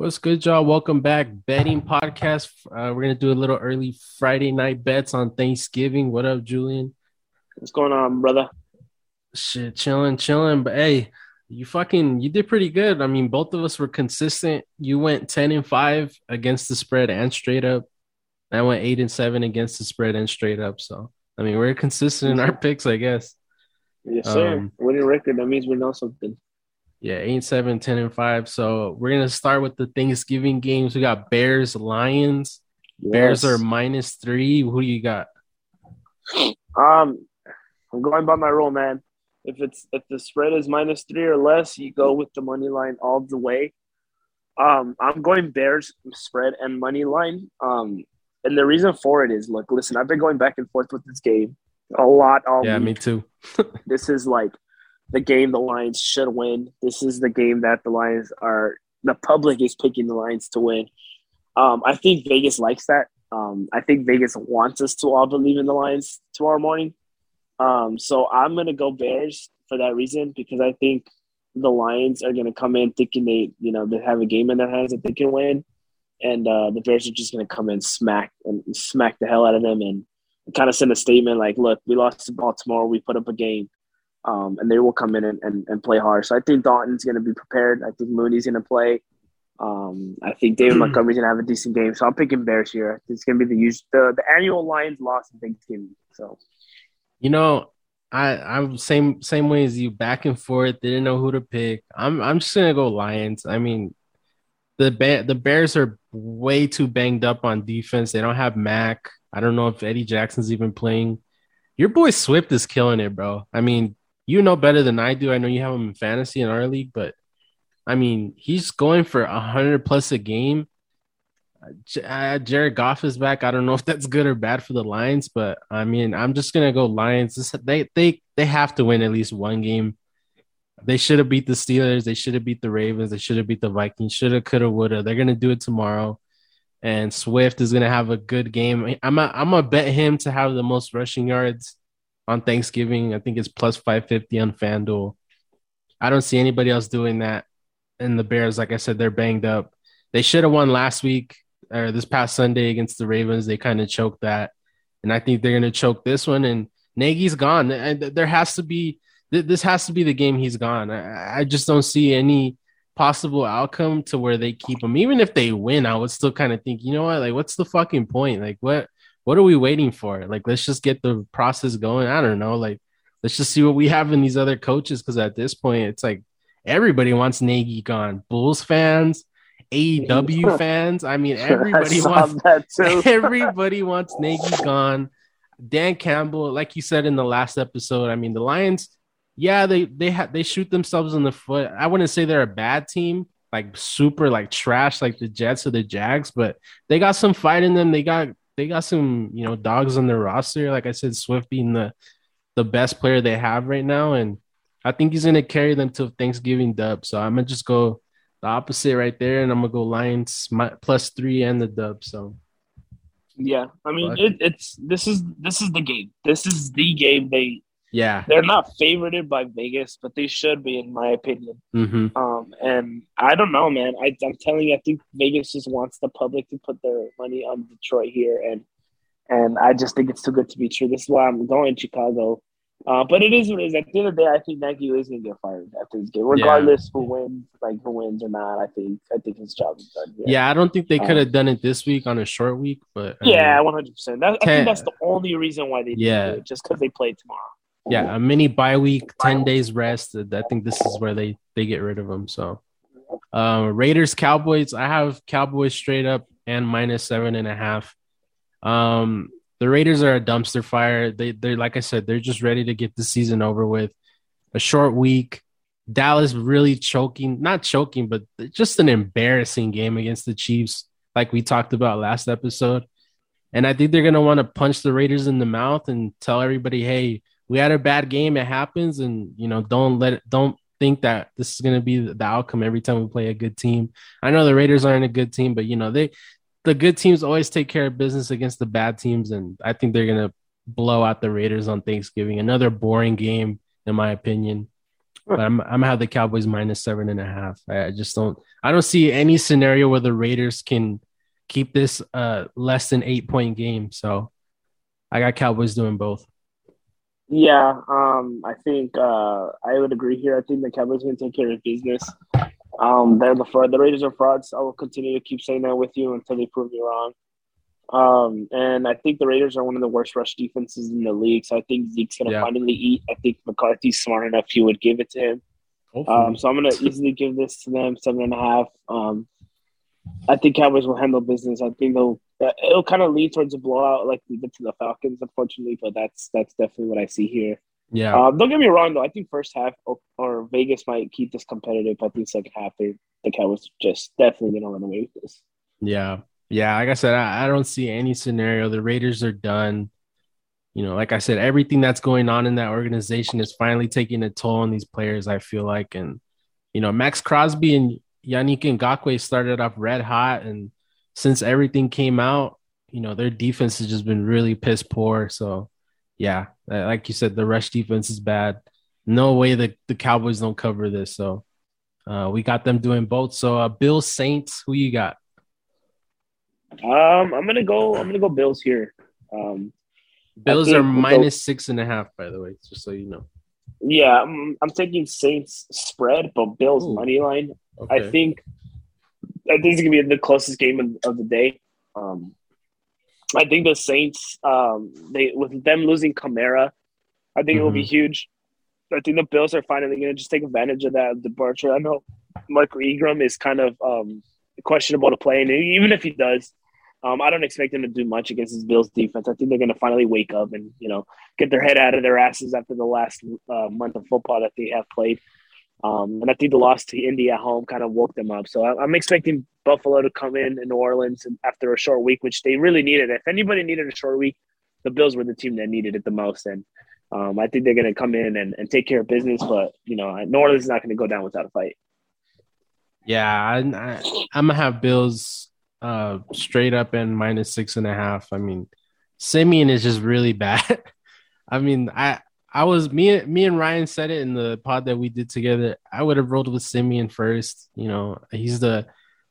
What's good, y'all? Welcome back, betting podcast. Uh, we're gonna do a little early Friday night bets on Thanksgiving. What up, Julian? What's going on, brother? Shit, chilling, chilling. But hey, you fucking you did pretty good. I mean, both of us were consistent. You went ten and five against the spread and straight up. I went eight and seven against the spread and straight up. So I mean, we're consistent in our picks, I guess. Yes, sir. Um, Winning record. That means we know something. Yeah, eight, seven, 10, and five. So we're gonna start with the Thanksgiving games. We got Bears, Lions. Bears are minus three. Who do you got? Um, I'm going by my rule, man. If it's if the spread is minus three or less, you go with the money line all the way. Um, I'm going Bears spread and money line. Um, and the reason for it is, look, listen, I've been going back and forth with this game a lot all Yeah, week. me too. this is like the game the Lions should win. This is the game that the Lions are the public is picking the Lions to win. Um, I think Vegas likes that. Um, I think Vegas wants us to all believe in the Lions tomorrow morning. Um, so I'm gonna go Bears for that reason because I think the Lions are gonna come in thinking they, you know, they have a game in their hands that they can win, and uh, the Bears are just gonna come in smack and smack the hell out of them and kind of send a statement like, "Look, we lost to Baltimore. We put up a game." Um, and they will come in and, and, and play hard. So I think Dalton's going to be prepared. I think Mooney's going to play. Um, I think David Montgomery's going to have a decent game. So I'm picking Bears here. It's going to be the the the annual Lions loss in Thanksgiving. So You know, I I'm same same way as you, back and forth. They didn't know who to pick. I'm I'm just gonna go Lions. I mean, the ba- the Bears are way too banged up on defense. They don't have Mack. I don't know if Eddie Jackson's even playing. Your boy Swift is killing it, bro. I mean, you know better than I do. I know you have him in fantasy in our league, but I mean, he's going for a hundred plus a game. Uh, uh, Jared Goff is back. I don't know if that's good or bad for the Lions, but I mean, I'm just gonna go Lions. This, they they they have to win at least one game. They should have beat the Steelers. They should have beat the Ravens. They should have beat the Vikings. Should have, could have, would have. They're gonna do it tomorrow, and Swift is gonna have a good game. I'm a, I'm gonna bet him to have the most rushing yards on Thanksgiving. I think it's plus five fifty on FanDuel. I don't see anybody else doing that. And the Bears, like I said, they're banged up. They should have won last week or this past Sunday against the Ravens. They kind of choked that, and I think they're going to choke this one. And Nagy's gone, and there has to be this has to be the game he's gone. I just don't see any possible outcome to where they keep him. Even if they win, I would still kind of think, you know what, like what's the fucking point? Like what what are we waiting for? Like let's just get the process going. I don't know, like let's just see what we have in these other coaches because at this point, it's like everybody wants Nagy gone. Bulls fans, AEW fans. I mean, everybody I wants that too. everybody wants Nagy gone. Dan Campbell, like you said in the last episode, I mean, the Lions, yeah, they they ha- they shoot themselves in the foot. I wouldn't say they're a bad team, like super like trash, like the Jets or the Jags, but they got some fight in them. They got they got some you know dogs on their roster. Like I said, Swift being the the best player they have right now, and I think he's gonna carry them to Thanksgiving dub. So I'm gonna just go the opposite right there, and I'm gonna go Lions mi- plus three and the dub. So yeah, I mean it, it's this is this is the game. This is the game. They yeah, they're not favorited by Vegas, but they should be, in my opinion. hmm Um, and I don't know, man. I, I'm telling you, I think Vegas just wants the public to put their money on Detroit here, and and I just think it's too good to be true. This is why I'm going Chicago. Uh, but it is what it is. At the end of the day, I think Nagy is going to get fired after this game, regardless who wins, like who wins or not. I think I think his job is done. Here. yeah. I don't think they Um, could have done it this week on a short week, but I yeah, one hundred percent. I think that's the only reason why they Yeah. it, just because they play tomorrow. Yeah, a mini bye week, ten days rest. I think this is where they they get rid of them. So, um, Raiders Cowboys. I have Cowboys straight up and minus seven and a half. Um, the Raiders are a dumpster fire. They they're like I said, they're just ready to get the season over with. A short week. Dallas really choking, not choking, but just an embarrassing game against the Chiefs, like we talked about last episode. And I think they're gonna want to punch the Raiders in the mouth and tell everybody, hey, we had a bad game. It happens, and you know, don't let it, don't think that this is gonna be the outcome every time we play a good team. I know the Raiders aren't a good team, but you know, they the good teams always take care of business against the bad teams, and I think they're gonna blow out the Raiders on Thanksgiving. Another boring game, in my opinion. but I'm I'm gonna have the Cowboys minus seven and a half. I, I just don't I don't see any scenario where the Raiders can keep this uh less than eight point game. So I got Cowboys doing both. Yeah, um, I think uh, I would agree here. I think the Cowboys can take care of business. Um, they're the fraud. The Raiders are frauds. I will continue to keep saying that with you until they prove me wrong. Um, and I think the Raiders are one of the worst rush defenses in the league. So I think Zeke's going to yeah. finally eat. I think McCarthy's smart enough; he would give it to him. Um, so I'm going to easily give this to them seven and a half. Um, I think Cowboys will handle business. I think they'll. It'll kind of lead towards a blowout, like we did to the Falcons, unfortunately. But that's that's definitely what I see here. Yeah. Um, don't get me wrong, though. I think first half or, or Vegas might keep this competitive. But I think second half, the Cowboys just definitely going to run away with this. Yeah. Yeah. Like I said, I, I don't see any scenario. The Raiders are done. You know, like I said, everything that's going on in that organization is finally taking a toll on these players, I feel like. And, you know, Maxx Crosby and Yannick Ngakoue started off red hot. And since everything came out, you know, their defense has just been really piss poor. So, yeah, like you said, the rush defense is bad. No way that the Cowboys don't cover this. So, uh, we got them doing both. So, uh, Bill Saints, who you got? Um, I'm gonna go. I'm gonna go Bills here. Um, Bills are minus go, six and a half, by the way, just so you know. Yeah, I'm, I'm taking Saints spread, but Bills Ooh. money line. Okay. I think I think it's gonna be the closest game of, of the day. Um, I think the Saints, um, they with them losing Kamara, I think mm-hmm. it will be mm-hmm. huge. I think the Bills are finally going to just take advantage of that departure. I know Mark Ingram is kind of um, questionable to play, and even if he does, um, I don't expect him to do much against his Bills defense. I think they're going to finally wake up and you know get their head out of their asses after the last uh, month of football that they have played. Um, and I think the loss to Indy at home kind of woke them up. So I'm expecting Buffalo to come in in New Orleans after a short week, which they really needed. If anybody needed a short week, the Bills were the team that needed it the most. And um, I think they're going to come in and, and take care of business. But, you know, New Orleans is not going to go down without a fight. Yeah, I, I, I'm going to have Bills uh, straight up and minus six and a half. I mean, Siemian is just really bad. I mean, I I was me me and Ryan said it in the pod that we did together. I would have rolled with Siemian first. You know, he's the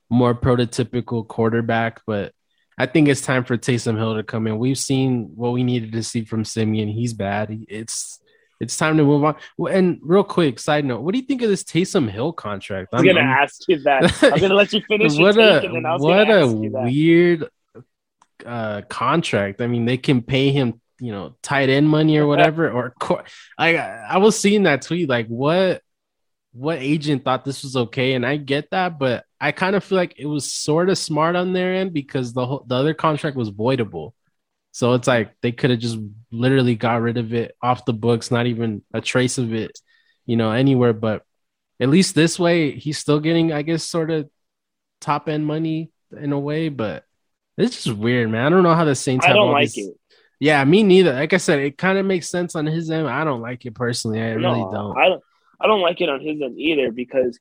more prototypical quarterback, but I think it's time for Taysom Hill to come in. We've seen what we needed to see from Siemian. He's bad. It's it's time to move on. And real quick, side note, what do you think of this Taysom Hill contract? I'm, I'm gonna I'm, ask you that. I'm gonna let you finish. what a what a weird uh, contract. I mean, they can pay him you know tight end money or whatever or I I was seeing that tweet like what what agent thought this was okay? And I get that but I kind of feel like it was sort of smart on their end because the whole, the other contract was voidable. So it's like they could have just literally got rid of it off the books not even a trace of it you know anywhere. But at least this way he's still getting I guess sort of top end money in a way but it's just weird man. I don't know how the Saints I don't like it yeah, me neither. Like I said, it kind of makes sense on his end. I don't like it personally. I no, really don't. I don't. I don't like it on his end either because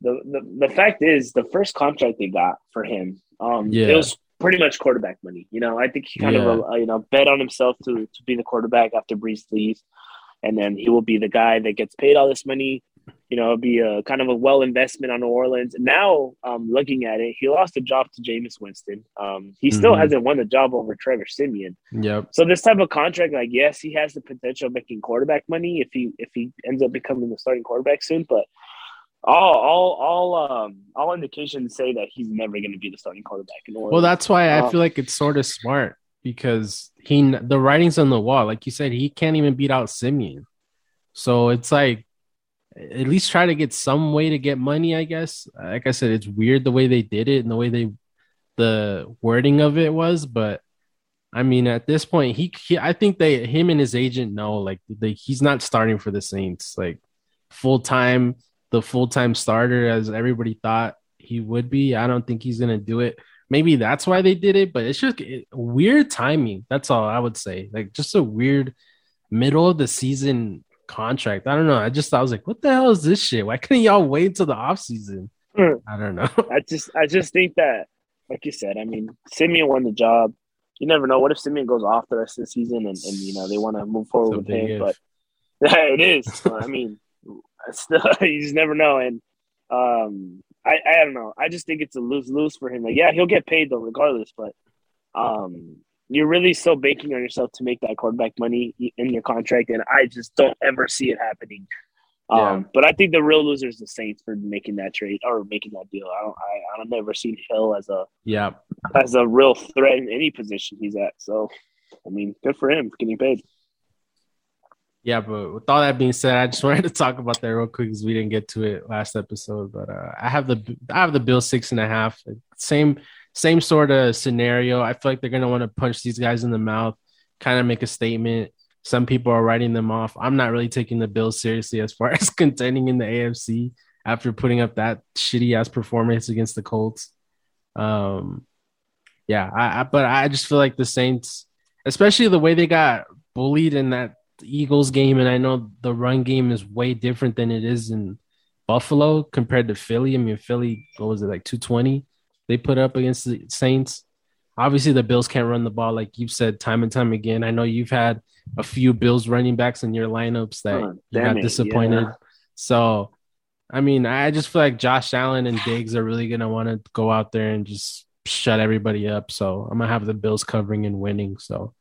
the, the the fact is the first contract they got for him, um, yeah. it was pretty much quarterback money. You know, I think he kind yeah. of uh, you know bet on himself to to be the quarterback after Brees leaves, and then he will be the guy that gets paid all this money you know, it'd be a kind of a well investment on New Orleans. Now, um, looking at it, he lost the job to Jameis Winston. Um, he still mm-hmm. hasn't won the job over Trevor Siemian. Yep. So this type of contract, like, yes, he has the potential of making quarterback money if he if he ends up becoming the starting quarterback soon. But all all all um all indications say that he's never going to be the starting quarterback in Orleans. Well, that's why I um, feel like it's sort of smart because he the writing's on the wall. Like you said, he can't even beat out Siemian. So it's like at least try to get some way to get money, I guess. Like I said, it's weird the way they did it and the way they the wording of it was, but I mean, at this point, he, he I think they him and his agent know like they, he's not starting for the Saints like full time, the full time starter as everybody thought he would be. I don't think he's gonna do it. Maybe that's why they did it, but it's just weird timing. That's all I would say. Like just a weird middle of the season contract. I don't know. I just I was like, what the hell is this shit? Why couldn't y'all wait till the off season? Mm. I don't know. I just I just think that, like you said, I mean, Siemian won the job. You never know. What if Siemian goes off the rest of the season and, and you know they want to move forward with him? If. But yeah, it is. I mean, still, you just never know. And um, I, I don't know. I just think it's a lose lose for him. Like, yeah, he'll get paid though, regardless. But um, you're really still banking on yourself to make that quarterback money in your contract, and I just don't ever see it happening. Yeah. Um, but I think the real loser is the Saints for making that trade or making that deal. I don't. I, I've never seen Hill as a yeah as a real threat in any position he's at. So, I mean, good for him for getting paid. Yeah, but with all that being said, I just wanted to talk about that real quick because we didn't get to it last episode. But uh, I have the I have the Bill six and a half. Same same sort of scenario. I feel like they're gonna want to punch these guys in the mouth, kind of make a statement. Some people are writing them off. I'm not really taking the Bills seriously as far as contending in the AFC after putting up that shitty ass performance against the Colts. Um, yeah, I, I but I just feel like the Saints, especially the way they got bullied in that Eagles game, and I know the run game is way different than it is in Buffalo compared to Philly. I mean, Philly, what was it like 220? They put up against the Saints. Obviously, the Bills can't run the ball like you've said time and time again. I know you've had a few Bills running backs in your lineups that oh, you got it, disappointed. Yeah. So, I mean, I just feel like Josh Allen and Diggs are really gonna want to go out there and just shut everybody up. So I'm gonna have the Bills covering and winning. So,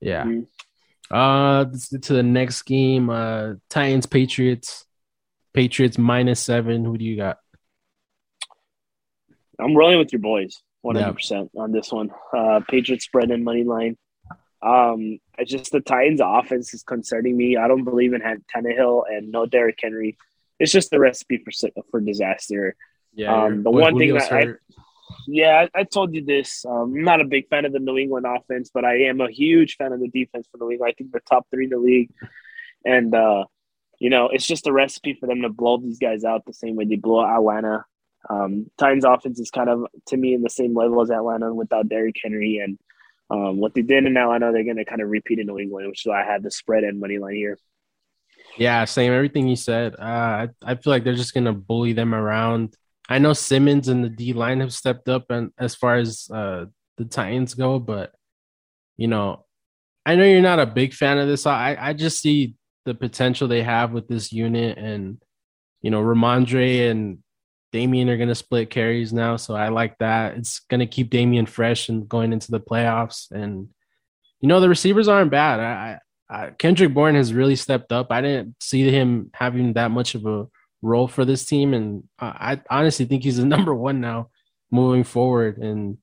yeah. Mm-hmm. Uh, let's get to the next game. Uh, Titans Patriots. Patriots minus seven. Who do you got? I'm rolling with your boys 100 percent on this one. Uh, Patriots spread and money line. Um, it's just the Titans offense is concerning me. I don't believe in Tannehill and no Derrick Henry. It's just a recipe for for disaster. Yeah, um, the one thing that I, yeah, I, I, told you this. Um, I'm not a big fan of the New England offense, but I am a huge fan of the defense for the league. I think they're top three in the league, and uh, you know, it's just a recipe for them to blow these guys out the same way they blew out Atlanta. Um, Titans offense is kind of to me in the same level as Atlanta without Derrick Henry, and um, what they did in Atlanta, they're going to kind of repeat in New England, which is why I had the spread and money line here. Yeah, same. Everything you said. Uh, I I feel like they're just going to bully them around. I know Simmons and the D line have stepped up, and as far as uh, the Titans go, but you know, I know you're not a big fan of this. I I just see the potential they have with this unit, and you know, Rhamondre and Damien are going to split carries now, so I like that. It's going to keep Damien fresh and going into the playoffs. And you know, the receivers aren't bad. I, I Kendrick Bourne has really stepped up. I didn't see him having that much of a role for this team. And I, I honestly think he's the number one now moving forward. And,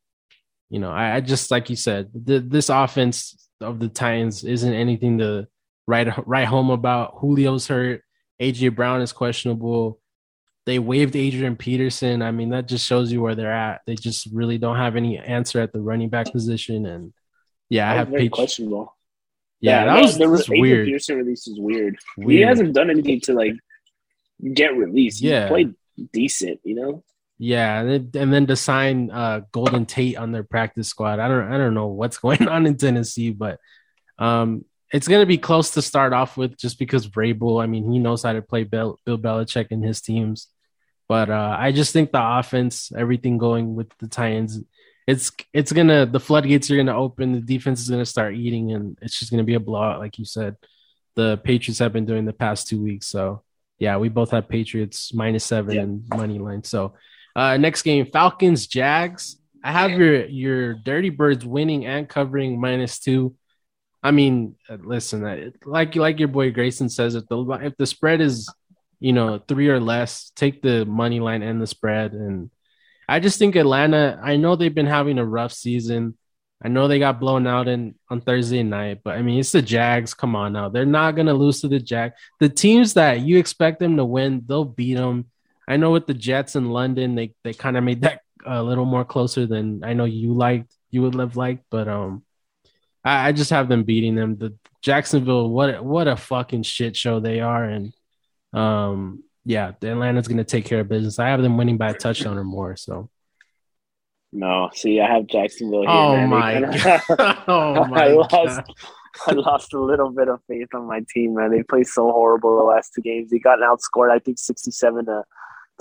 you know, I, I just, like you said, the, this offense of the Titans isn't anything to write, write home about. Julio's hurt. AJ Brown is questionable. They waived Adrian Peterson. I mean, that just shows you where they're at. They just really don't have any answer at the running back position. And yeah, I have very questionable. Yeah, yeah, that was, the, was Adrian weird. Peterson release is weird. weird. He hasn't done anything to like get released. He yeah. played decent, you know. Yeah, and then, and then to sign uh, Golden Tate on their practice squad. I don't I don't know what's going on in Tennessee, but um, it's going to be close to start off with just because Vrabel. I mean, he knows how to play Bill, Bill Belichick and his teams. But uh, I just think the offense, everything going with the Titans, it's it's gonna the floodgates are gonna open. The defense is gonna start eating, and it's just gonna be a blowout, like you said. The Patriots have been doing the past two weeks, so yeah, we both have Patriots minus seven yep. and money line. So uh, next game, Falcons Jags. I have your your Dirty Birds winning and covering minus two. I mean, uh, listen, like like your boy Grayson says, if the if the spread is you know three or less, take the money line and the spread. And I just think Atlanta. I know they've been having a rough season. I know they got blown out in on Thursday night, but I mean it's the Jags. Come on now, they're not gonna lose to the Jag. The teams that you expect them to win, they'll beat them. I know with the Jets in London, they they kind of made that a little more closer than I know you liked. You would have liked, but um, I, I just have them beating them. The Jacksonville, what what a fucking shit show they are, and um, yeah, the Atlanta's gonna take care of business. I have them winning by a touchdown or more. So no, see, I have Jacksonville here. Oh man. my! God. oh my! I lost. God. I lost a little bit of faith on my team, man. They played so horrible the last two games. They got outscored, I think, sixty-seven to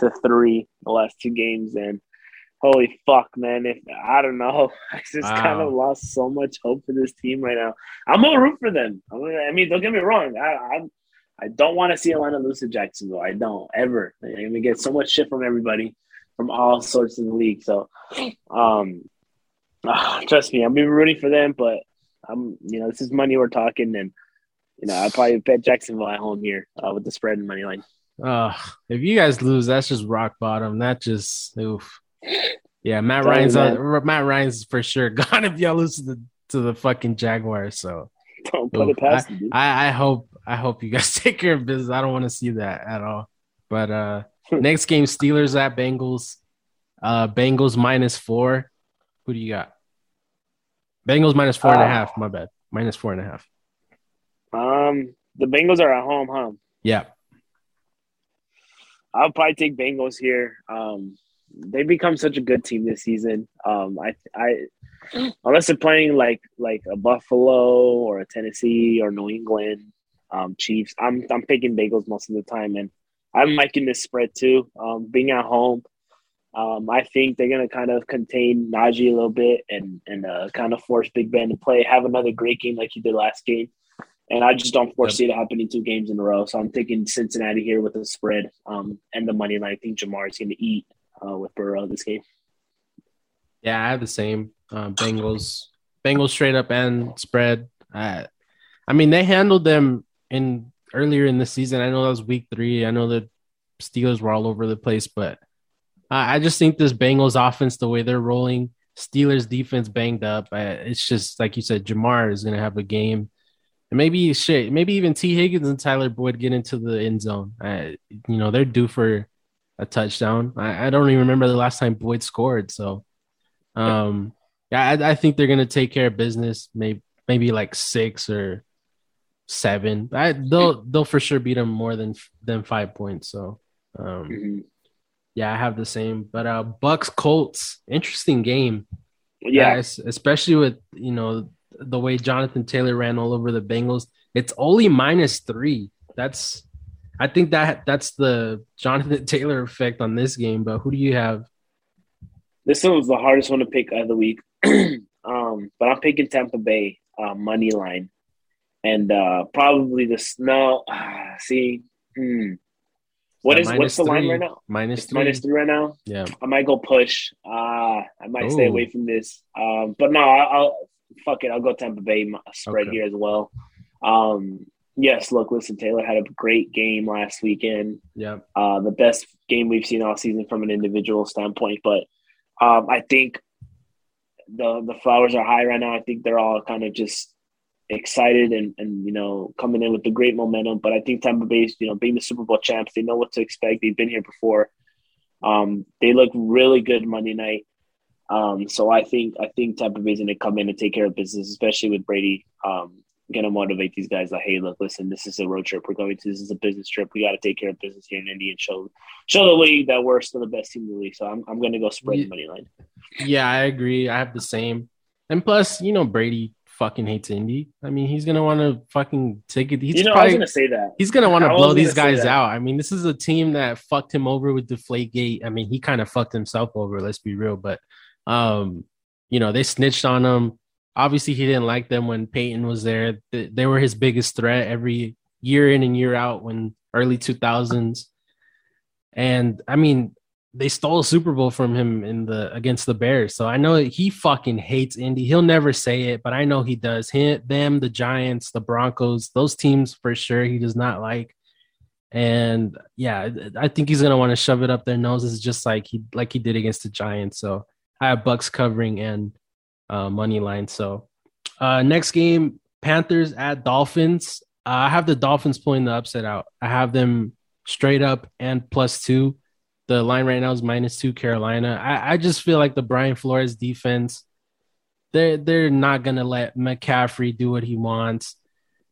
to three the last two games, and holy fuck, man! If I don't know, I just wow. kind of lost so much hope for this team right now. I'm gonna root for them. I mean, don't get me wrong. I, I'm I don't want to see Atlanta lose to Jacksonville. I don't ever. I'm gonna get so much shit from everybody, from all sorts of the league. So, um, uh, trust me, I'm be rooting for them. But I'm, you know, this is money we're talking, and you know, I probably bet Jacksonville at home here uh, with the spread and money line. Uh, if you guys lose, that's just rock bottom. That just oof. Yeah, Matt Ryan's on, Matt Ryan's for sure gone if y'all lose to the to the fucking Jaguars. So don't put oof. it past I, I, I hope I hope you guys take care of business. I don't want to see that at all. But uh next game, Steelers at Bengals. Uh Bengals minus four. Who do you got? Bengals minus four uh, and a uh, half. My bad. Minus four and a half. Um, the Bengals are at home, huh? Yeah. I'll probably take Bengals here. Um, they become such a good team this season. Um, I, I, unless they're playing like like a Buffalo or a Tennessee or New England um, Chiefs, I'm I'm picking Bengals most of the time, and I'm liking this spread too. Um, being at home, um, I think they're gonna kind of contain Najee a little bit and and uh, kind of force Big Ben to play, have another great game like he did last game. And I just don't foresee yep. it happening two games in a row. So I'm taking Cincinnati here with the spread um, and the money line. I think Ja'Marr is going to eat uh, with Burrow this game. Yeah, I have the same uh, Bengals. Bengals straight up and spread. Uh, I mean, they handled them in earlier in the season. I know that was week three. I know the Steelers were all over the place, but I just think this Bengals offense, the way they're rolling, Steelers defense banged up. it's just like you said, Ja'Marr is going to have a game. And maybe shit, maybe even Tee Higgins and Tyler Boyd get into the end zone. you know, they're due for a touchdown. I, I, don't even remember the last time Boyd scored. So, um, yeah, I, I think they're gonna take care of business. Maybe maybe like six or seven. I, they'll they'll for sure beat them more than than five points. So, um, mm-hmm. yeah, I have the same. But uh, Bucs Colts, interesting game. Yeah, especially with you know the way Jonathan Taylor ran all over the Bengals. It's only minus three. That's I think that that's the Jonathan Taylor effect on this game. But who do you have? This one was the hardest one to pick of the week. um, but I'm picking Tampa Bay uh, money line, and uh, probably the snow. Uh, see, hmm. what is what's the three. line right now? Minus three. minus three right now. Yeah, I might go push. Uh I might Ooh. stay away from this. Um, but no, I'll, I'll fuck it. I'll go Tampa Bay spread okay. here as well. Um, yes, look, listen, Taylor had a great game last weekend. Yeah. Uh, the best game we've seen all season from an individual standpoint. But um, I think the the flowers are high right now. I think they're all kind of just excited and, and you know coming in with the great momentum. But I think Tampa Bay, you know, being the Super Bowl champs, they know what to expect. They've been here before. Um, they look really good Monday night. Um, so I think I think Tampa Bay's going to come in and take care of business, especially with Brady. Um, going to motivate these guys like, hey, look, listen, this is a road trip. We're going to this is a business trip. We got to take care of business here in Indy and show show the league that we're still the best team in the league. So I'm I'm going to go spread the money line. Yeah, I agree. I have the same. And plus, you know, Brady fucking hates Indy. I mean, he's gonna want to fucking take it. He's you know, probably, I was gonna say that. He's gonna want to blow these guys out. I mean, this is a team that fucked him over with Deflategate. I mean, he kind of fucked himself over. Let's be real, but um, you know, they snitched on him. Obviously, he didn't like them when Peyton was there. They were his biggest threat every year in and year out when early 2000s. And I mean, they stole a Super Bowl from him in the against the Bears. So I know he fucking hates Indy. He'll never say it, but I know he does. Him, them, the Giants, the Broncos, those teams for sure he does not like. And yeah, I think he's gonna want to shove it up their noses just like he like he did against the Giants. So I have Bucs covering and uh, money line. So uh, next game, Panthers at Dolphins. Uh, I have the Dolphins pulling the upset out. I have them straight up and plus two. The line right now is minus two Carolina. I, I just feel like the Brian Flores defense, they're they're not gonna let McCaffrey do what he wants.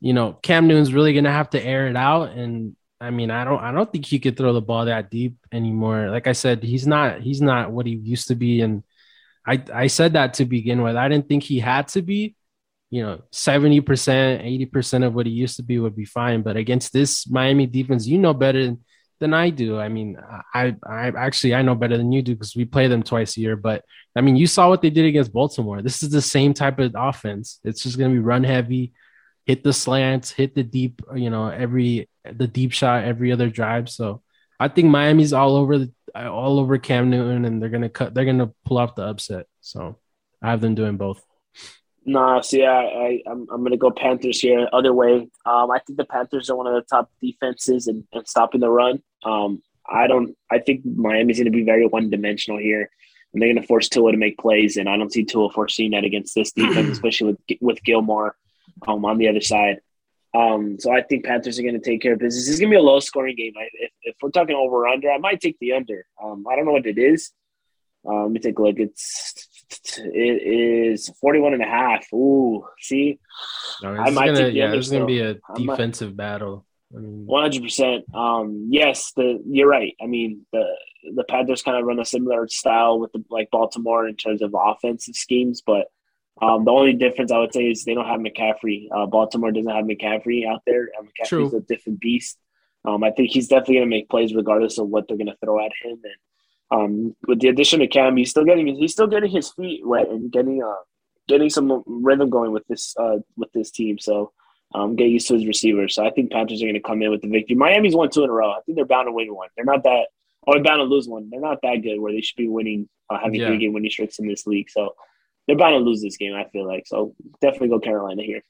You know, Cam Newton's really gonna have to air it out. And I mean, I don't I don't think he could throw the ball that deep anymore. Like I said, he's not he's not what he used to be. And I I said that to begin with. I didn't think he had to be. You know, seventy percent, eighty percent of what he used to be would be fine. But against this Miami defense, you know better than I do. I mean, I I actually I know better than you do because we play them twice a year. But I mean, you saw what they did against Baltimore. This is the same type of offense. It's just going to be run heavy, hit the slants, hit the deep. You know, every the deep shot every other drive. So I think Miami's all over the, all over Cam Newton, and they're gonna cut. They're gonna pull off the upset. So I have them doing both. Nah, see, I, I I'm I'm gonna go Panthers here. Other way, um, I think the Panthers are one of the top defenses and stopping the run. Um, I don't. I think Miami's gonna be very one dimensional here, and they're gonna force Tua to make plays, and I don't see Tua foreseeing that against this defense, especially with with Gilmore, um, on the other side. Um, so I think Panthers are going to take care of business. This is going to be a low scoring game. I, if, if, we're talking over under, I might take the under. Um, I don't know what it is. Um, let me take a look. It's it is 41 and a half. Ooh, see, no, I might gonna, take the yeah, There's going to be a defensive might, battle. I mean, 100%. Um, yes, the you're right. I mean, the the Panthers kind of run a similar style with the, like Baltimore in terms of offensive schemes, but um, the only difference I would say is they don't have McCaffrey. Uh, Baltimore doesn't have McCaffrey out there. And McCaffrey's True. a different beast. Um, I think he's definitely going to make plays regardless of what they're going to throw at him. And um, with the addition of Cam, he's still getting he's still getting his feet wet and getting uh getting some rhythm going with this uh with this team. So um, get used to his receivers. So I think Panthers are going to come in with the victory. Miami's won two in a row. I think they're bound to win one. They're not that. Or bound to lose one. They're not that good where they should be winning, uh, having yeah. three game winning streaks in this league. So they're bound to lose this game. I feel like so. Definitely go Carolina here.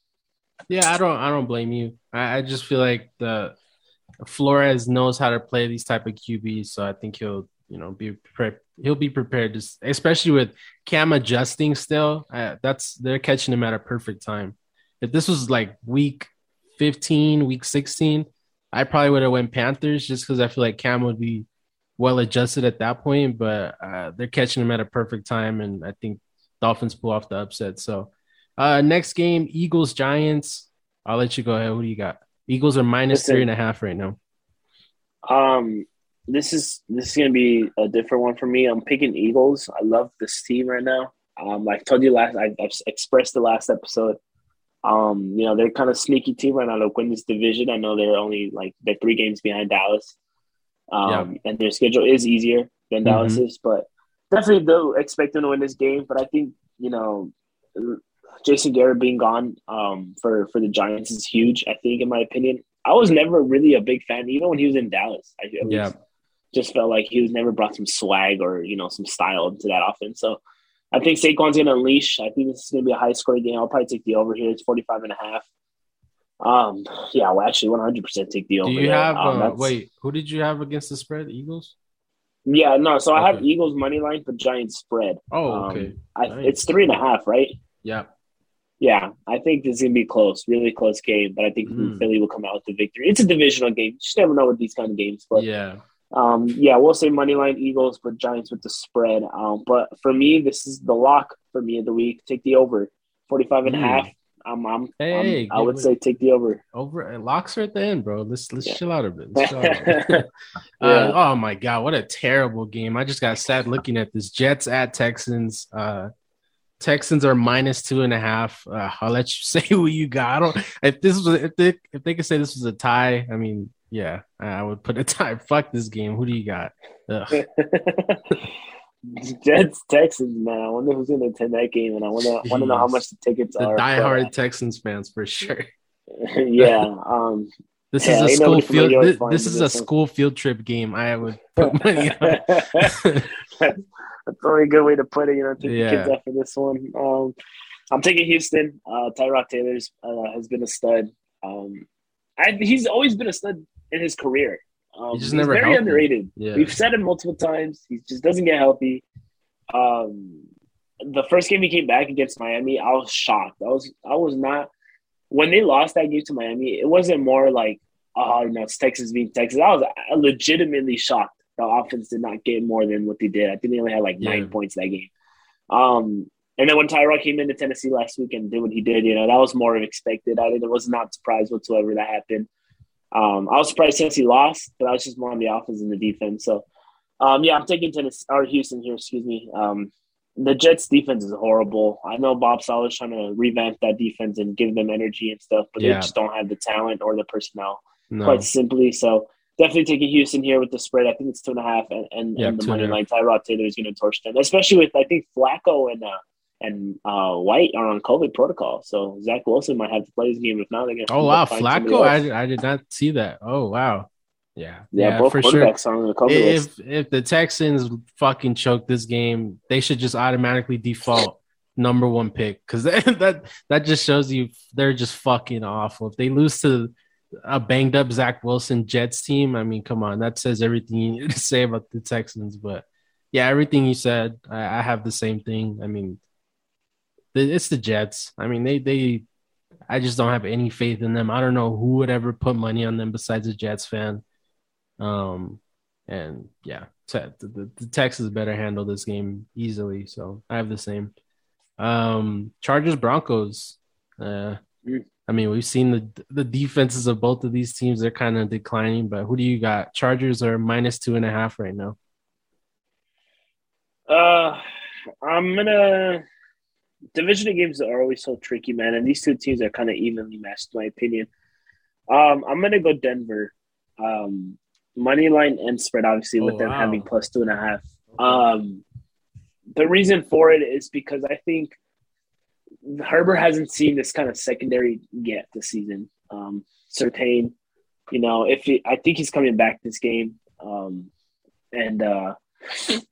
Yeah, I don't. I don't blame you. I, I just feel like the Flores knows how to play these type of QBs, so I think he'll you know be prepared. He'll be prepared, to, especially with Cam adjusting. Still, uh, that's they're catching him at a perfect time. If this was like week fifteen, week sixteen, I probably would have went Panthers just because I feel like Cam would be well adjusted at that point. But uh, they're catching him at a perfect time, and I think Dolphins pull off the upset. So, uh, next game, Eagles Giants. I'll let you go ahead. What do you got? Eagles are minus three and a half right now. Um, this is this is gonna be a different one for me. I'm picking Eagles. I love this team right now. Um, like I told you last, I, have expressed the last episode. Um, you know they're kind of sneaky team right now to win this division. I know they're only like they're three games behind Dallas, um, yeah. and their schedule is easier than mm-hmm. Dallas's, but definitely do expect them to win this game. But I think you know Jason Garrett being gone um, for for the Giants is huge. I think, in my opinion, I was never really a big fan, even when he was in Dallas. I yeah. just felt like he was never brought some swag or you know some style into that offense. So I think Saquon's going to unleash. I think this is going to be a high scoring game. I'll probably take the over here. It's 45 and a half. Um, yeah, well, actually, 100% take the over. Do you have, um, uh, wait, who did you have against the spread? Eagles? Yeah, no. So okay. I have Eagles money line, but Giants spread. Oh, um, okay. Um, I, nice. It's three and a half, right? Yeah. Yeah, I think this is gonna be close, really close game. But I think mm. Philly will come out with the victory. It's a divisional game. You just never know with these kind of games. But yeah, um, yeah, we'll say Moneyline Eagles, but Giants with the spread. Um, but for me, this is the lock for me of the week. Take the over, 45 and mm. a half. I'm, I'm, hey, I'm i would say take the over. Over locks are at the end, bro. Let's let's yeah. chill out a bit. Out a bit. uh, oh my god, what a terrible game! I just got sad looking at this. Jets at Texans. Uh, Texans are minus two and a half. Uh, I'll let you say who you got. I don't. If this was if they if they could say this was a tie, I mean, yeah, I would put a tie. Fuck this game. Who do you got? Jets Texans, man. I wonder who's going to attend that game, and I want to want to know how much the tickets the are. Diehard but, Texans fans for sure. yeah. Um, this yeah, is a school field. This, this is a school field trip game. I would put money on. that's, only a good way to put it. You know, take yeah. the kids after this one. Um, I'm taking Houston. Uh, Tyrod Taylor's uh, has been a stud. Um, I, he's always been a stud in his career. Um, he's just never very healthy. underrated. Yeah. We've said it multiple times. He just doesn't get healthy. Um, the first game he came back against Miami, I was shocked. I was I was not when they lost that game to Miami. It wasn't more like oh, you know, it's Texas being Texas. I was legitimately shocked. The offense did not get more than what they did. I think they only had like yeah. nine points that game. Um, and then when Tyrod came into Tennessee last week and did what he did, you know, that was more expected. I was not surprised whatsoever that happened. Um, I was surprised since he lost, but I was just more on the offense and the defense. So, um, yeah, I'm taking Tennessee or Houston here. Excuse me. Um, the Jets defense is horrible. I know Bob Saleh's trying to revamp that defense and give them energy and stuff, but yeah. they just don't have the talent or the personnel, no. quite simply. So definitely taking Houston here with the spread. I think it's two and a half, and, and, yeah, and the money line. Tyrod Taylor is going to torch them, especially with I think Flacco and uh, and uh, White are on COVID protocol. So Zach Wilson might have to play this game. If not, they're going to. Oh wow, Flacco! I, I did not see that. Oh wow. Yeah, yeah, yeah for sure. if if the Texans fucking choke this game, they should just automatically default number one pick because that, that that just shows you they're just fucking awful. If they lose to a banged up Zach Wilson Jets team, I mean, come on, that says everything you need to say about the Texans. But yeah, everything you said, I, I have the same thing. I mean, it's the Jets. I mean, they they I just don't have any faith in them. I don't know who would ever put money on them besides a Jets fan. Um, and yeah, the, the, the Texans better handle this game easily. So I have the same. Um, Chargers Broncos. Uh, mm. I mean, we've seen the the defenses of both of these teams. They're kind of declining, but who do you got? Chargers are minus two and a half right now. Uh, I'm gonna division games are always so tricky, man. And these two teams are kind of evenly matched, in my opinion. Um, I'm gonna go Denver. Um, money line and spread, obviously, with oh, them wow. having plus two and a half. Um, the reason for it is because I think Herbert hasn't seen this kind of secondary yet this season. Um, Surtain, you know, if he, I think he's coming back this game, um, and uh,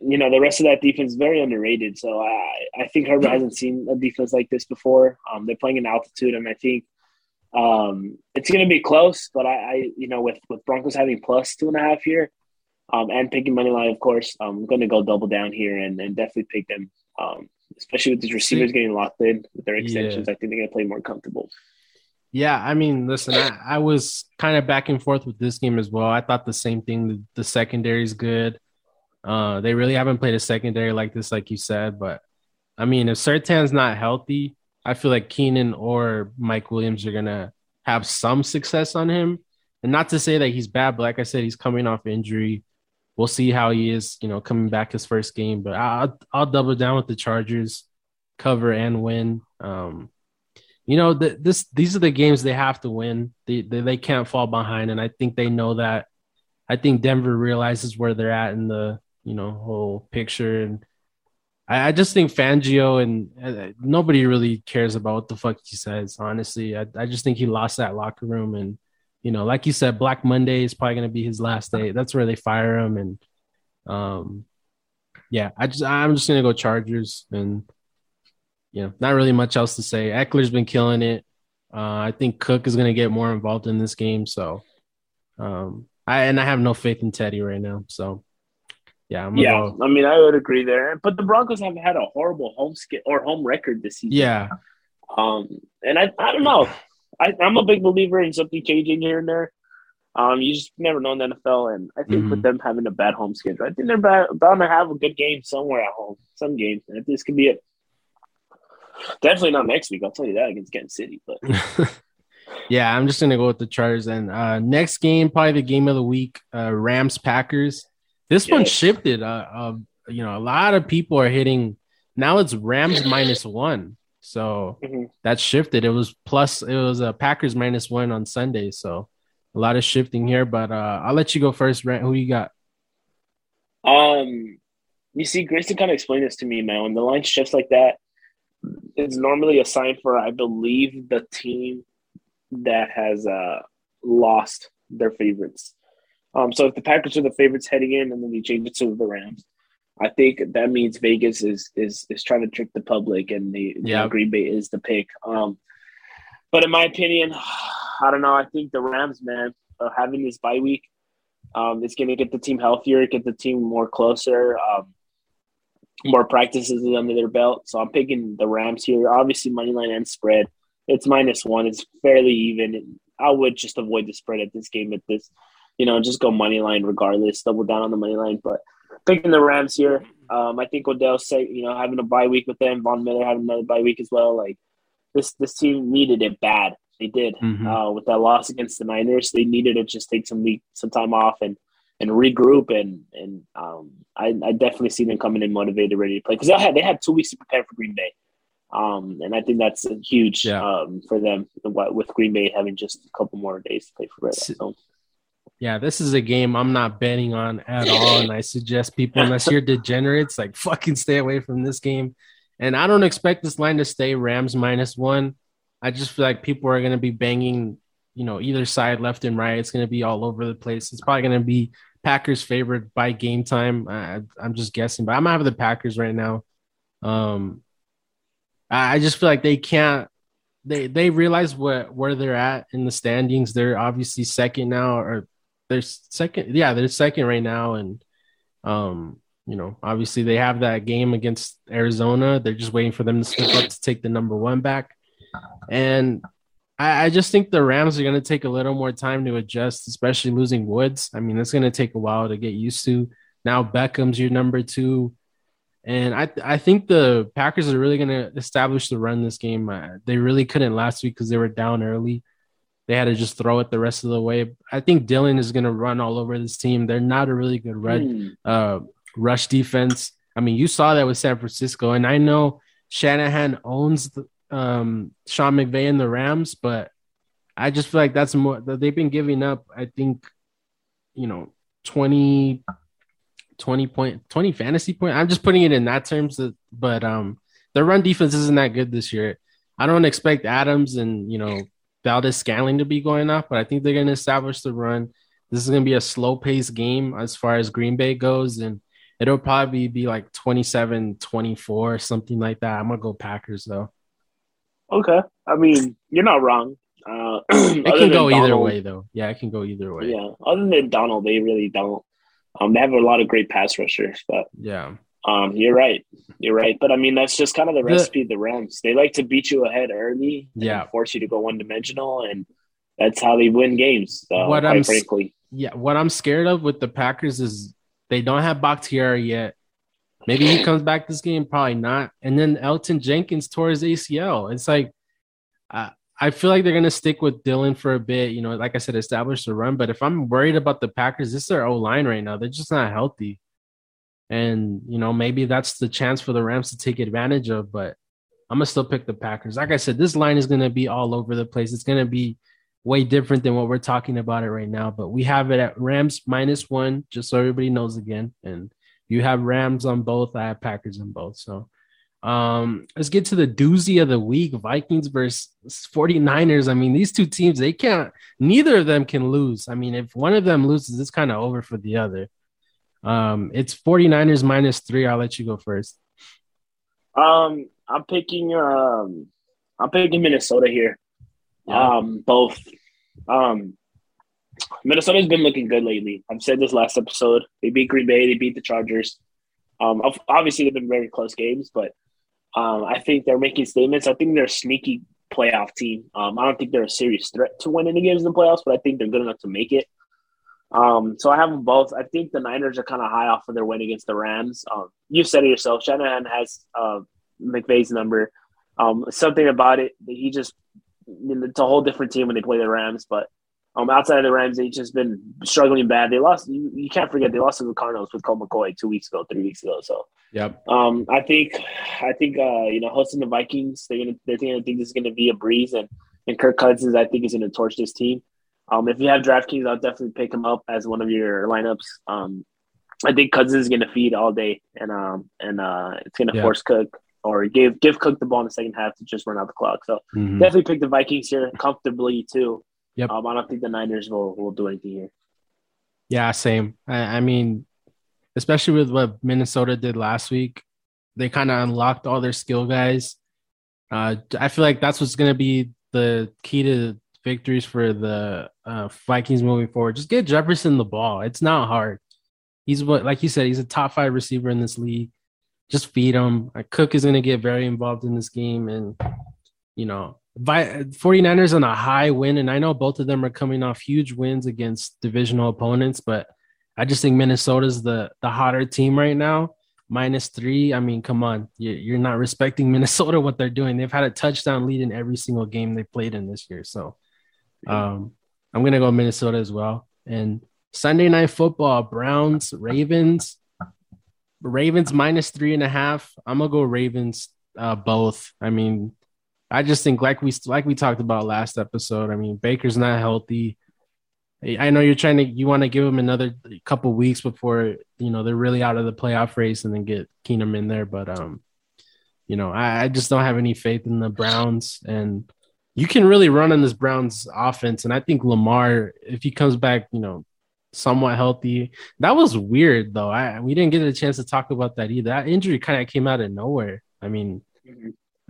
you know the rest of that defense is very underrated. So I I think Herbert hasn't seen a defense like this before. Um, they're playing in altitude, and I think um, it's going to be close. But I, I, you know with with Broncos having plus two and a half here, um, and picking money line, of course, I'm going to go double down here and, and definitely pick them. Um, especially with these receivers getting locked in with their extensions, yeah. I think they're going to play more comfortable. Yeah, I mean, listen, I, I was kind of back and forth with this game as well. I thought the same thing. The, the secondary is good. Uh, they really haven't played a secondary like this, like you said. But I mean, if Surtain's not healthy, I feel like Keenan or Mike Williams are gonna have some success on him. And not to say that he's bad, but like I said, he's coming off injury. We'll see how he is, you know, coming back his first game. But I'll I'll double down with the Chargers, cover and win. Um, you know, the, this these are the games they have to win. They, they they can't fall behind, and I think they know that. I think Denver realizes where they're at in the you know whole picture and I, I just think Fangio and uh, nobody really cares about what the fuck he says. Honestly, I, I just think he lost that locker room and you know, like you said, Black Monday is probably going to be his last day. That's where they fire him, and um, yeah, I just I'm just going to go Chargers, and you know, not really much else to say. Ekeler's been killing it. Uh, I think Cook is going to get more involved in this game, so um, I and I have no faith in Teddy right now. So yeah, yeah. Go. I mean, I would agree there. But the Broncos have had a horrible home skit or home record this season. Yeah. Um, and I, I don't know. I, am a big believer in something changing here and there. Um, you just never know in the NFL, and I think mm-hmm. with them having a bad home schedule, I think they're bound, bound to have a good game somewhere at home, some game. And this could be it. Definitely not next week. I'll tell you that against Kansas City. But yeah, I'm just gonna go with the Chargers. And uh, next game, probably the game of the week, uh, Rams Packers. This one shifted. Uh, uh, you know, a lot of people are hitting. Now it's Rams minus one, so mm-hmm. that shifted. It was plus. It was a Packers minus one on Sunday, so a lot of shifting here. But uh, I'll let you go first, Rant. Who you got? Um, you see, Grayson kind of explained this to me, man. When the line shifts like that, it's normally a sign for, I believe, the team that has uh lost their favorites. Um, so if the Packers are the favorites heading in, and then you change it to the Rams, I think that means Vegas is is is trying to trick the public, and the yeah. Green Bay is the pick. Um, but in my opinion, I don't know. I think the Rams, man, uh, having this bye week, um, it's going to get the team healthier, get the team more closer, um, more practices under their belt. So I'm picking the Rams here. Obviously, money line and spread. It's minus one. It's fairly even. I would just avoid the spread at this game at this you know, just go money line regardless, double down on the money line. But picking the Rams here, um, I think Odell say, you know, having a bye week with them, Von Miller having another bye week as well. Like this, this team needed it bad. They did mm-hmm. uh, with that loss against the Niners. They needed to just take some week, some time off and and regroup. And and um, I, I definitely see them coming in motivated, ready to play because they had they had two weeks to prepare for Green Bay. Um, and I think that's huge yeah. um, for them with Green Bay having just a couple more days to play for it. So yeah, this is a game I'm not betting on at all. And I suggest people, unless you're degenerates, like fucking stay away from this game. And I don't expect this line to stay Rams minus one. I just feel like people are going to be banging, you know, either side, left and right. It's going to be all over the place. It's probably going to be Packers favored by game time. I, am just guessing, but I'm gonna have the Packers right now. Um, I just feel like they can't. They they realize what where they're at in the standings. They're obviously second now, or they're second. Yeah, they're second right now, and um, you know, obviously they have that game against Arizona. They're just waiting for them to slip up to take the number one back, and I, I just think the Rams are going to take a little more time to adjust, especially losing Woods. I mean, it's going to take a while to get used to. Now Beckham's your number two. And I I think the Packers are really going to establish the run this game. Uh, they really couldn't last week because they were down early. They had to just throw it the rest of the way. I think Dillon is going to run all over this team. They're not a really good red, mm. uh, rush defense. I mean, you saw that with San Francisco, and I know Shanahan owns the, um, Sean McVay and the Rams, but I just feel like that's more that they've been giving up. I think, you know, 20, 20 point, 20 fantasy point. I'm just putting it in that terms, but um, the run defense isn't that good this year. I don't expect Adams and, you know, Valdes-Scantling to be going off, but I think they're going to establish the run. This is going to be a slow paced game as far as Green Bay goes. And it'll probably be like 27 24, something like that. I'm going to go Packers though. Okay, I mean you're not wrong. Uh, it can go either way, though. Yeah, it can go either way. Yeah, other than Donald, they really don't. Um, they have a lot of great pass rushers, but yeah, um, you're right. You're right. But I mean, that's just kind of the recipe of the Rams. They like to beat you ahead early, yeah, force you to go one dimensional, and that's how they win games. Uh, what I'm frankly, yeah, what I'm scared of with the Packers is they don't have Bakhtiari yet. Maybe he comes back this game, probably not. And then Elgton Jenkins tore his ACL. It's like I, I feel like they're gonna stick with Dillon for a bit. You know, like I said, establish the run. But if I'm worried about the Packers, this is their O line right now. They're just not healthy. And you know, maybe that's the chance for the Rams to take advantage of. But I'm gonna still pick the Packers. Like I said, this line is gonna be all over the place. It's gonna be way different than what we're talking about it right now. But we have it at Rams minus one, just so everybody knows again. And you have Rams on both. I have Packers on both. So um, let's get to the doozy of the week Vikings versus 49ers. I mean, these two teams, they can't, neither of them can lose. I mean, if one of them loses, it's kind of over for the other. Um, it's 49ers minus three. I'll let you go first. Um, I'm picking um I'm picking Minnesota here. Yeah. Um, both. Um, Minnesota's been looking good lately. I've said this last episode. They beat Green Bay. They beat the Chargers. Um, obviously, they've been very close games, but um, I think they're making statements. I think they're a sneaky playoff team. Um, I don't think they're a serious threat to win any games in the playoffs, but I think they're good enough to make it. Um, so I have them both. I think the Niners are kind of high off of their win against the Rams. Um, you said it yourself. Shanahan has uh, McVay's number. Um, something about it that he just it's a whole different team when they play the Rams, but um, outside of the Rams, they've just been struggling bad. They lost. You, you can't forget they lost to the Cardinals with Colt McCoy two weeks ago, three weeks ago. So, yep. Um, I think, I think, uh, you know, hosting the Vikings, they're gonna, they're gonna think this is gonna be a breeze, and and Kirk Cousins, I think, is gonna torch this team. Um, if you have DraftKings, I'll definitely pick him up as one of your lineups. Um, I think Cousins is gonna feed all day, and um, and uh, it's gonna force Cook or give give Cook the ball in the second half to just run out the clock. So mm-hmm. definitely pick the Vikings here comfortably too. Yep. Um, I don't think the Niners will will do anything here. Yeah, same. I, I mean, especially with what Minnesota did last week, they kind of unlocked all their skill guys. Uh, I feel like that's what's going to be the key to victories for the uh, Vikings moving forward. Just get Jefferson the ball. It's not hard. He's what, like you said, he's a top five receiver in this league. Just feed him. Cook is going to get very involved in this game, and you know 49ers on a high win, and I know both of them are coming off huge wins against divisional opponents, but I just think Minnesota's the the hotter team right now. Minus three. I mean, come on, you're not respecting Minnesota what they're doing. They've had a touchdown lead in every single game they played in this year. So, um, I'm gonna go Minnesota as well. And Sunday night football, Browns, Ravens. Ravens minus three and a half. I'm gonna go Ravens uh, both. I mean, I just think like we like we talked about last episode. I mean, Baker's not healthy. I know you're trying to you want to give him another couple weeks before you know they're really out of the playoff race and then get Keenum in there, but um, you know, I, I just don't have any faith in the Browns. And you can really run on this Browns offense. And I think Lamar, if he comes back, you know, somewhat healthy, that was weird though. I we didn't get a chance to talk about that either. That injury kind of came out of nowhere. I mean.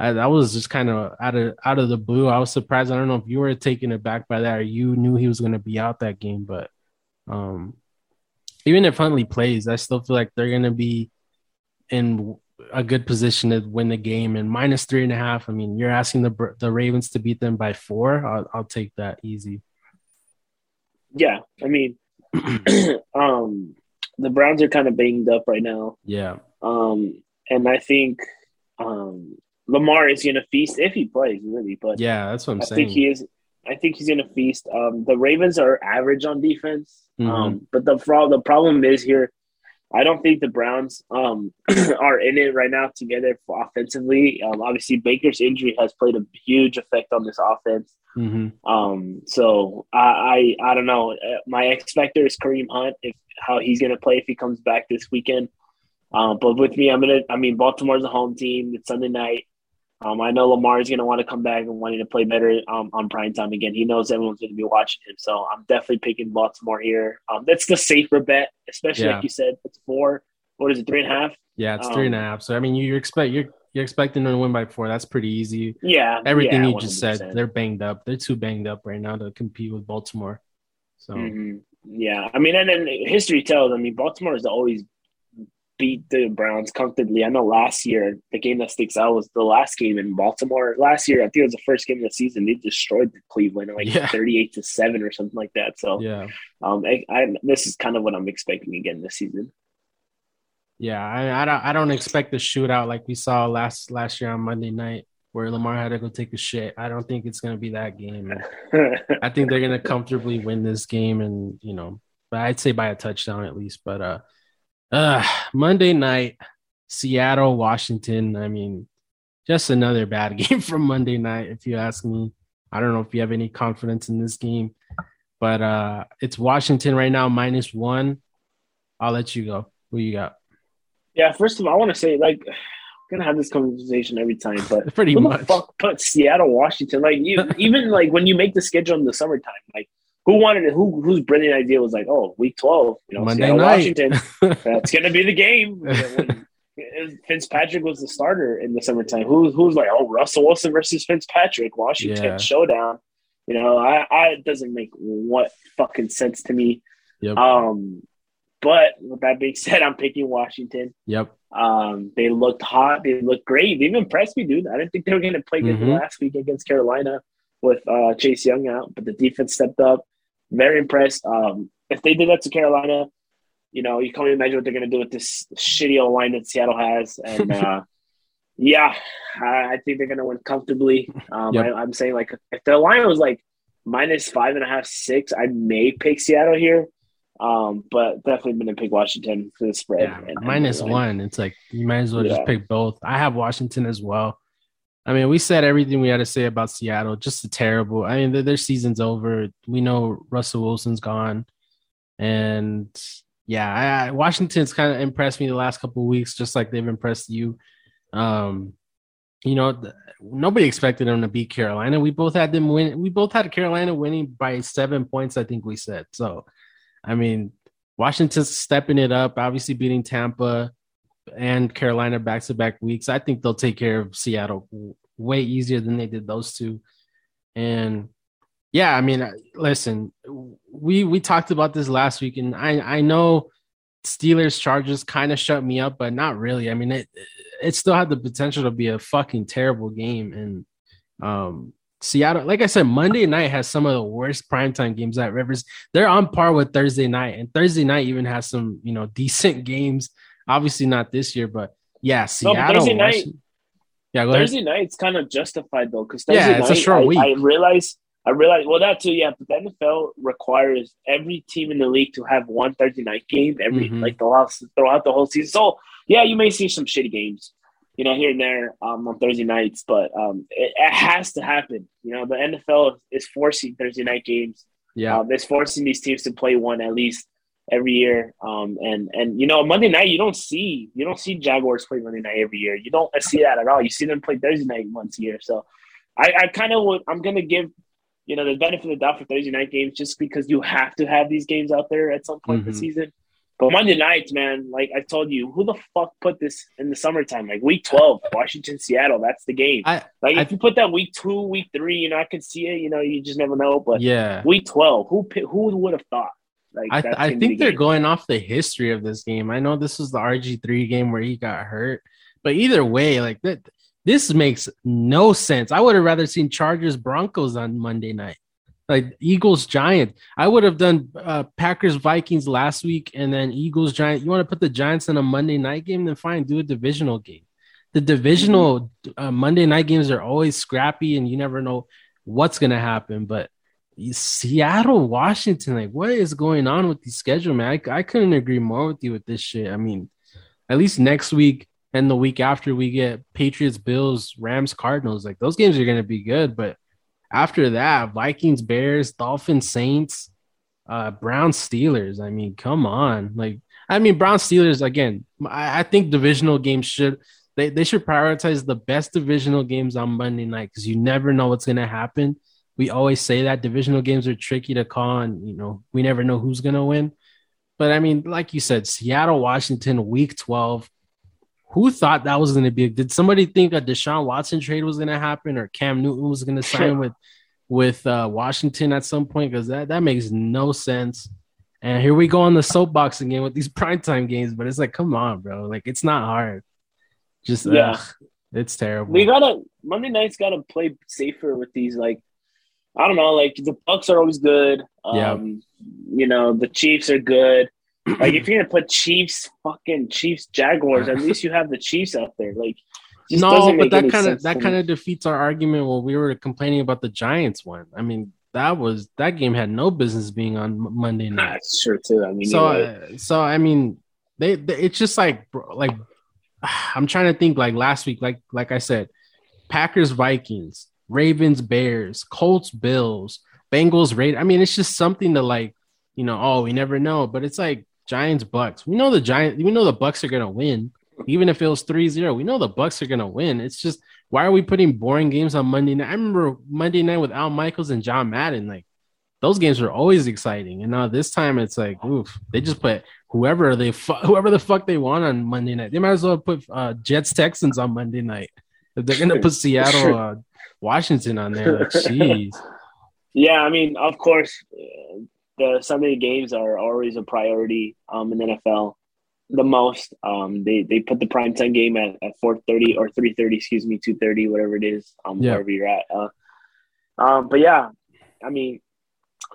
I, that was just kind of out of out of the blue. I was surprised. I don't know if you were taken aback by that or you knew he was going to be out that game, but um, even if Huntley plays, I still feel like they're going to be in a good position to win the game. And minus three and a half. I mean, you're asking the the Ravens to beat them by four. I'll, I'll take that easy. Yeah, I mean, um, the Browns are kind of banged up right now. Yeah. Um, and I think um Lamar is going to feast if he plays, really. But yeah, that's what I'm I saying. I think he is. I think he's going to feast. Um, the Ravens are average on defense, mm-hmm. um, but the the problem is here. I don't think the Browns um, are in it right now together offensively. Um, obviously, Baker's injury has played a huge effect on this offense. Mm-hmm. Um, so I, I, I don't know. Uh, my expecter is Kareem Hunt. If how he's going to play if he comes back this weekend. Um, but with me, I'm gonna. I mean, Baltimore's a home team. It's Sunday night. Um, I know Lamar is going to want to come back and wanting to play better um, on prime time again. He knows everyone's going to be watching him, so I'm definitely picking Baltimore here. Um, that's the safer bet, especially yeah. like you said. It's four. What is it? Three and a half. Yeah, it's three and a um, half. So I mean, you expect you're you're expecting them to win by four. That's pretty easy. Yeah, everything yeah, you just said. They're banged up. They're too banged up right now to compete with Baltimore. So mm-hmm. yeah, I mean, and then history tells. I mean, Baltimore is always beat the Browns comfortably. I know last year the game that sticks out was the last game in Baltimore. Last year, I think it was the first game of the season. They destroyed the Cleveland like yeah. thirty-eight to seven or something like that. So yeah, um, I, I, this is kind of what I'm expecting again this season. Yeah, I, I don't I don't expect the shootout like we saw last last year on Monday night where Lamar had to go take a shit. I don't think it's gonna be that game. I think they're gonna comfortably win this game, and you know, but I'd say by a touchdown at least. But uh, uh, Monday night, Seattle, Washington. I mean, just another bad game from Monday night, if you ask me. I don't know if you have any confidence in this game, but uh, it's Washington right now, minus one. I'll let you go. Who you got? Yeah, first of all, I want to say, like, I'm gonna have this conversation every time, but pretty who much. The fuck put Seattle, Washington? Like, you even like when you make the schedule in the summertime, like who wanted it? Who whose brilliant idea was like, oh, week twelve, you know, Monday Seattle. Washington, that's gonna be the game. When Fitzpatrick was the starter in the summertime. Who who's like, oh, Russell Wilson versus Fitzpatrick, Washington Yeah. showdown. You know, I, I it doesn't make what fucking sense to me. Yep. Um, but with that being said, I'm picking Washington. Yep. Um, they looked hot. They looked great. They've impressed me, dude. I didn't think they were going to play good Mhm. last week against Carolina with uh, Chase Young out, but the defense stepped up. Very impressed. Um, if they did that to Carolina, you know, you can only imagine what they're going to do with this shitty old line that Seattle has. And uh, yeah, I, think they're going to win comfortably. Um, Yep. I, I'm saying like if the line was like minus five and a half, six, I may pick Seattle here. Um, but definitely going to pick Washington for the spread. Yeah, and- and minus line. one. It's like you might as well Yeah. just pick both. I have Washington as well. I mean, we said everything we had to say about Seattle. Just a terrible. I mean, their, their season's over. We know Russell Wilson's gone, and yeah, I, I, Washington's kind of impressed me the last couple of weeks, just like they've impressed you. Um, you know, nobody expected them to beat Carolina. We both had them win. We both had Carolina winning by seven points. I think we said so. I mean, Washington's stepping it up, obviously beating Tampa and Carolina back to back weeks. I think they'll take care of Seattle way easier than they did those two. And yeah, I mean, listen, we we talked about this last week, and I I know Steelers Chargers kind of shut me up, but not really. I mean, it it still had the potential to be a fucking terrible game, and um, Seattle, like I said, Monday night has some of the worst primetime games at Rivers. They're on par with Thursday night, and Thursday night even has some, you know, decent games. Obviously not this year, but yeah, No, Seattle. but Thursday night- yeah. Thursday night's kind of justified though, because Yeah, it's a short I, week. I realize, I realize, well, that too, yeah. But the NFL requires every team in the league to have one Thursday night game every Mhm. like throughout throughout the whole season. So yeah, you may see some shitty games, you know, here and there um, on Thursday nights, but um, it, it has to happen. You know, the NFL is forcing Thursday night games. Yeah, Um, it's forcing these teams to play one at least every year. Um, and and you know Monday night you don't see you don't see Jaguars play Monday night every year. You don't see that at all. You see them play Thursday night once a year. So I, I kind of would I'm gonna give you know the benefit of the doubt for Thursday night games just because you have to have these games out there at some point mm-hmm. this season. But Monday nights, man, like I told you, who the fuck put this in the summertime? Like week twelve, Washington, Seattle, that's the game. I, like I, if you put that week two, week three, you know, I could see it. You know, you just never know. But yeah, week twelve, who who would have thought? Like I, I think they're game. going off the history of this game. I know this was the RG three game where he got hurt, but either way, like that, this makes no sense. I would have rather seen Chargers Broncos on Monday night, like Eagles Giants. I would have done uh, Packers Vikings last week, and then Eagles Giants. You want to put the Giants in a Monday night game? Then fine, do a divisional game. The divisional uh, Monday night games are always scrappy, and you never know what's gonna happen. But Seattle, Washington, like what is going on with the schedule, man? I, I couldn't agree more with you with this shit. I mean, at least next week and the week after we get Patriots, Bills, Rams, Cardinals, like those games are gonna be good. But after that, Vikings, Bears, Dolphins, Saints, uh, Brown, Steelers. I mean, come on. Like, I mean, Brown Steelers again. I, I think divisional games should they, they should prioritize the best divisional games on Monday night because you never know what's gonna happen we always say that divisional games are tricky to call, and you know we never know who's gonna win. But I mean, like you said, Seattle, Washington, Week Twelve. Who thought that was going to be? Did somebody think a Deshaun Watson trade was going to happen, or Cam Newton was going to sign with with uh, Washington at some point? Because that that makes no sense. And here we go on the soapbox again with these primetime games. But it's like, come on, bro. Like it's not hard. Just yeah, ugh, it's terrible. We gotta Monday nights gotta play safer with these like I don't know, like the Bucs are always good. Um, yeah. You know, the Chiefs are good. Like if you're gonna put Chiefs, fucking Chiefs, Jaguars, at least you have the Chiefs out there. Like, no, but that kind of that kind of defeats our argument when we were complaining about the Giants one. I mean, that was that game had no business being on Monday night. That's true too. I mean, so uh, so I mean, they, they it's just like like I'm trying to think like last week, like like I said, Packers Vikings. Ravens, Bears, Colts, Bills, Bengals, Raiders. I mean, it's just something to like, you know, oh, we never know. But it's like Giants, Bucs. We know the Giants, we know the Bucs are gonna win. Even if it was 3-0, we know the Bucs are gonna win. It's just why are we putting boring games on Monday night? I remember Monday night with Al Michaels and John Madden, like those games were always exciting. And now this time it's like, oof, they just put whoever they fu- whoever the fuck they want on Monday night. They might as well put uh, Jets Texans on Monday night. If they're gonna put Seattle uh, Washington on there. Like, jeez. yeah, I mean, of course, the Sunday games are always a priority um, in NFL. The most, um, they they put the prime time game at, at four thirty or three thirty, excuse me, two thirty, whatever it is, um, yeah. wherever you're at. Uh, um, but yeah, I mean,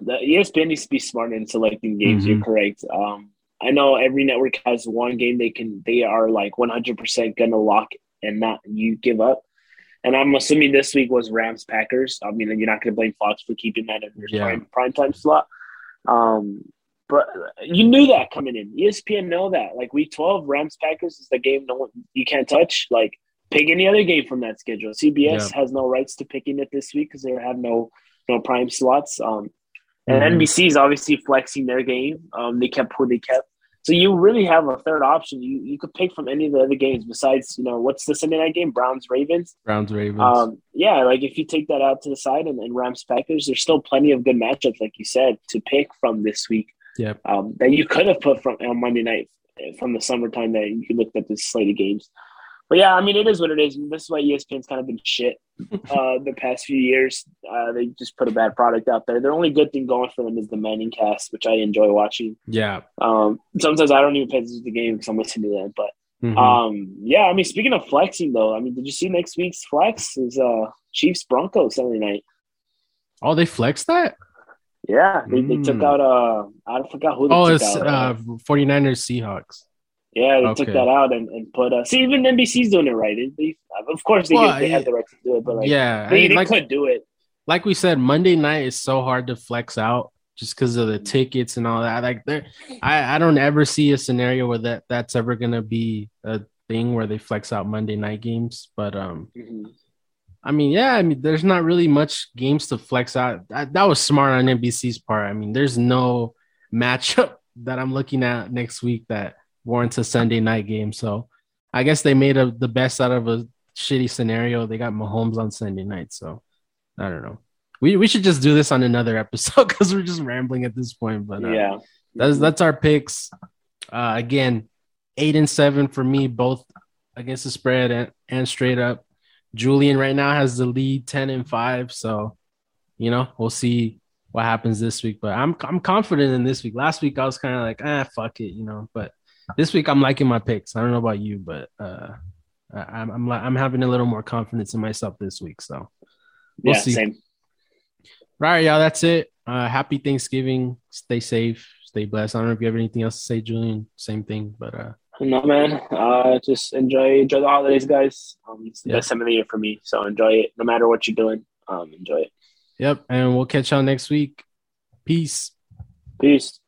the ESPN needs to be smart in selecting games. Mm-hmm. You're correct. Um, I know every network has one game they can they are like 100 percent gonna lock and not you give up. And I'm assuming this week was Rams Packers. I mean, you're not going to blame Fox for keeping that in your yeah. prime, prime time slot. Um, but you knew that coming in. ESPN know that. Like week 12, Rams Packers is the game no one you can't touch. Like pick any other game from that schedule. CBS yeah. has no rights to picking it this week because they have no no prime slots. Um, and mm-hmm. NBC is obviously flexing their game. Um, they kept who they kept. So you really have a third option. You you could pick from any of the other games besides, you know, what's the Sunday night game? Browns Ravens. Browns Ravens. Um, yeah, like if you take that out to the side and, and Rams Packers, there's still plenty of good matchups, like you said, to pick from this week. Yeah. Um, that you could have put from on Monday night eh, from the summertime that you could look at the slate of games. But yeah, I mean, it is what it is. This is why ESPN's kind of been shit uh, the past few years. Uh, they just put a bad product out there. Their only good thing going for them is the ManningCast, which I enjoy watching. Yeah. Um, sometimes I don't even pay attention to the game because I'm listening to them. But mm-hmm. um, yeah, I mean, speaking of flexing though, I mean, did you see next week's flex is uh, Chiefs Broncos Sunday night? Oh, they flexed that. Yeah, they, mm. they took mm. out uh, I forgot who. oh, it's out, uh, 49ers Seahawks. Yeah, they okay. took that out and, and put. Uh, see, even NBC's doing it right. They, of course, they, well, they have the right to do it, but like, yeah, they, I mean, they like, could do it. Like we said, Monday night is so hard to flex out just because of the tickets and all that. Like, there, I I don't ever see a scenario where that that's ever gonna be a thing where they flex out Monday night games. But um, mm-hmm. I mean, yeah, I mean, there's not really much games to flex out. That, that was smart on NBC's part. I mean, there's no matchup that I'm looking at next week that warrants a Sunday night game. So I guess they made a, the best out of a shitty scenario. They got Mahomes on Sunday night. So I don't know. We we should just do this on another episode because we're just rambling at this point. But uh, yeah, that's that's our picks. Uh, again, eight and seven for me, both against the spread and, and straight up. Julian right now has the lead, ten and five. So, you know, we'll see what happens this week. But I'm I'm confident in this week. Last week I was kind of like, ah, fuck it, you know. But this week I'm liking my picks. I don't know about you, but uh, I'm I'm I'm having a little more confidence in myself this week. So we'll yeah, see. Same. All right, y'all. That's it. Uh, happy Thanksgiving. Stay safe. Stay blessed. I don't know if you have anything else to say, Julian. Same thing, but uh, no, man. Uh, just enjoy enjoy the holidays, guys. Um, it's the best time of the year for me, so enjoy it. No matter what you're doing, um, enjoy it. Yep, and we'll catch y'all next week. Peace. Peace.